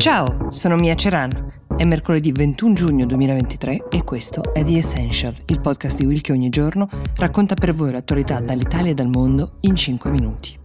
Ciao, sono Mia Ceran. È mercoledì 21 giugno 2023 e questo è The Essential, il podcast di Will che ogni giorno racconta per voi l'attualità dall'Italia e dal mondo in 5 minuti.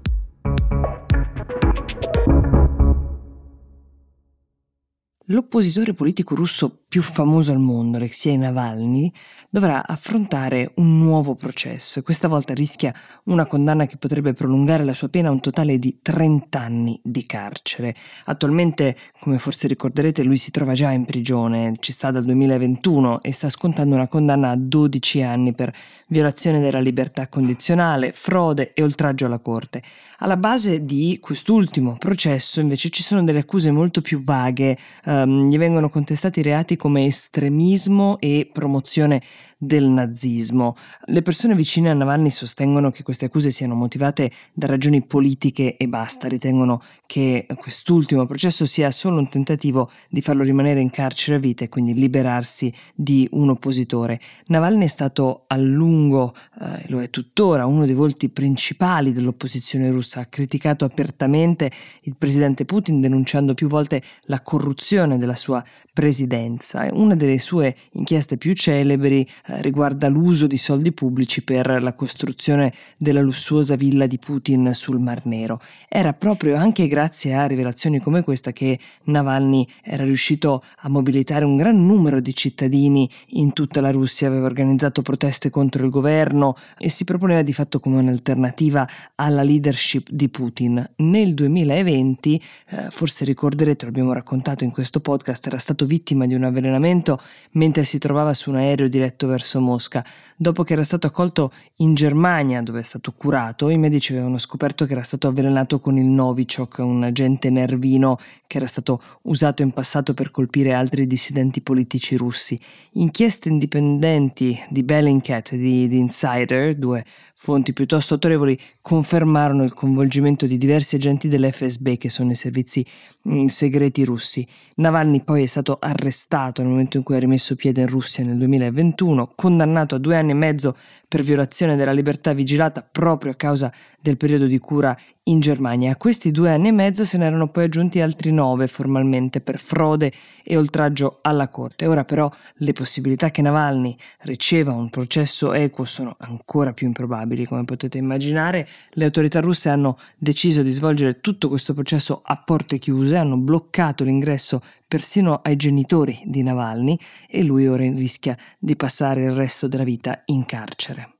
L'oppositore politico russo più famoso al mondo, Alexei Navalny, dovrà affrontare un nuovo processo e questa volta rischia una condanna che potrebbe prolungare la sua pena a un totale di 30 anni di carcere. Attualmente, come forse ricorderete, lui si trova già in prigione, ci sta dal 2021 e sta scontando una condanna a 12 anni per violazione della libertà condizionale, frode e oltraggio alla corte. Alla base di quest'ultimo processo invece ci sono delle accuse molto più vaghe, um, gli vengono contestati reati come estremismo e promozione del nazismo. Le persone vicine a Navalny sostengono che queste accuse siano motivate da ragioni politiche e basta, ritengono che quest'ultimo processo sia solo un tentativo di farlo rimanere in carcere a vita e quindi liberarsi di un oppositore. Navalny è stato a lungo, eh, lo è tuttora, uno dei volti principali dell'opposizione russa, ha criticato apertamente il presidente Putin denunciando più volte la corruzione della sua presidenza. Una delle sue inchieste più celebri eh, riguarda l'uso di soldi pubblici per la costruzione della lussuosa villa di Putin sul Mar Nero. Era proprio anche grazie a rivelazioni come questa che Navalny era riuscito a mobilitare un gran numero di cittadini in tutta la Russia, aveva organizzato proteste contro il governo e si proponeva di fatto come un'alternativa alla leadership di Putin. Nel 2020, eh, forse ricorderete, lo abbiamo raccontato in questo podcast, era stato vittima di un avvelenamento mentre si trovava su un aereo diretto verso Mosca. Dopo che era stato accolto in Germania, dove è stato curato, i medici avevano scoperto che era stato avvelenato con il Novichok, un agente nervino che era stato usato in passato per colpire altri dissidenti politici russi. Inchieste indipendenti di Bellingcat e di, di Insider, due fonti piuttosto autorevoli, confermarono il coinvolgimento di diversi agenti dell'FSB, che sono i servizi mm, segreti russi. Navalny poi è stato arrestato nel momento in cui ha rimesso piede in Russia nel 2021, condannato a due anni e mezzo per violazione della libertà vigilata proprio a causa del periodo di cura in Germania. A questi due anni e mezzo se ne erano poi aggiunti altri nove formalmente per frode e oltraggio alla Corte. Ora però le possibilità che Navalny riceva un processo equo sono ancora più improbabili, come potete immaginare. Le autorità russe hanno deciso di svolgere tutto questo processo a porte chiuse, hanno bloccato l'ingresso persino ai genitori di Navalny e lui ora rischia di passare il resto della vita in carcere.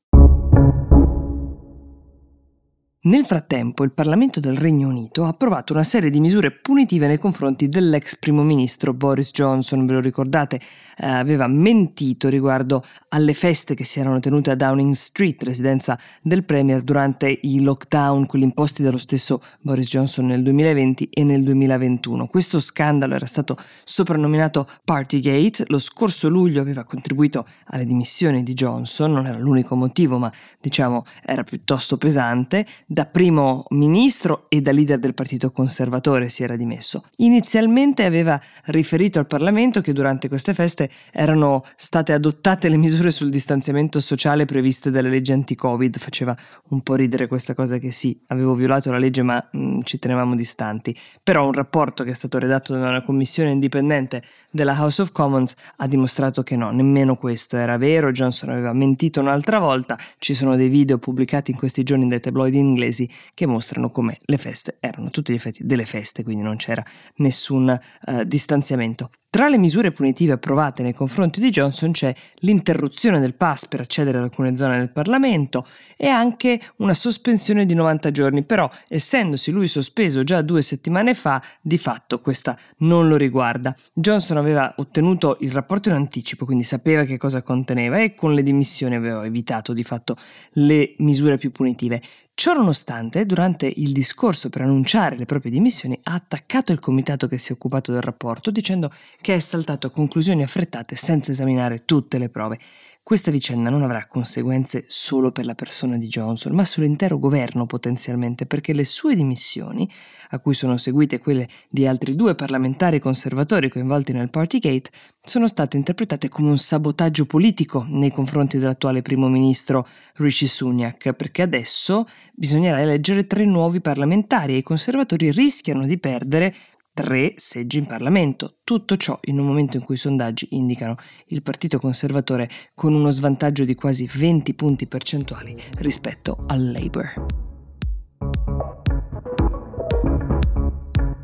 Nel frattempo il Parlamento del Regno Unito ha approvato una serie di misure punitive nei confronti dell'ex primo ministro Boris Johnson, ve lo ricordate, eh, aveva mentito riguardo alle feste che si erano tenute a Downing Street, residenza del Premier, durante i lockdown, quelli imposti dallo stesso Boris Johnson nel 2020 e nel 2021. Questo scandalo era stato soprannominato Partygate, lo scorso luglio aveva contribuito alle dimissioni di Johnson, non era l'unico motivo, ma diciamo era piuttosto pesante da primo ministro e da leader del Partito Conservatore si era dimesso. Inizialmente aveva riferito al Parlamento che durante queste feste erano state adottate le misure sul distanziamento sociale previste dalle leggi anti-Covid. Faceva un po' ridere questa cosa che sì, avevo violato la legge ma mh, mm, ci tenevamo distanti. Però un rapporto che è stato redatto da una commissione indipendente della House of Commons ha dimostrato che no, nemmeno questo era vero. Johnson aveva mentito un'altra volta. Ci sono dei video pubblicati in questi giorni dai tabloidi inglesi inglesi che mostrano come le feste erano tutti gli effetti delle feste, quindi non c'era nessun uh, distanziamento. Tra le misure punitive approvate nei confronti di Johnson c'è l'interruzione del pass per accedere ad alcune zone del Parlamento e anche una sospensione di 90 giorni, però essendosi lui sospeso già due settimane fa, di fatto questa non lo riguarda. Johnson aveva ottenuto il rapporto in anticipo, quindi sapeva che cosa conteneva e con le dimissioni aveva evitato di fatto le misure più punitive. Ciononostante, durante il discorso per annunciare le proprie dimissioni, ha attaccato il comitato che si è occupato del rapporto dicendo che è saltato a conclusioni affrettate senza esaminare tutte le prove. Questa vicenda non avrà conseguenze solo per la persona di Johnson, ma sull'intero governo potenzialmente, perché le sue dimissioni, a cui sono seguite quelle di altri due parlamentari conservatori coinvolti nel Partygate, sono state interpretate come un sabotaggio politico nei confronti dell'attuale primo ministro Rishi Sunak, perché adesso bisognerà eleggere tre nuovi parlamentari e i conservatori rischiano di perdere tre seggi in Parlamento. Tutto ciò in un momento in cui i sondaggi indicano il Partito Conservatore con uno svantaggio di quasi 20 punti percentuali rispetto al Labour.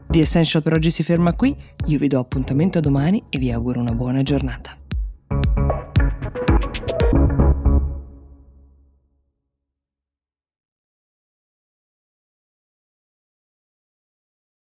The Essential per oggi si ferma qui, io vi do appuntamento a domani e vi auguro una buona giornata.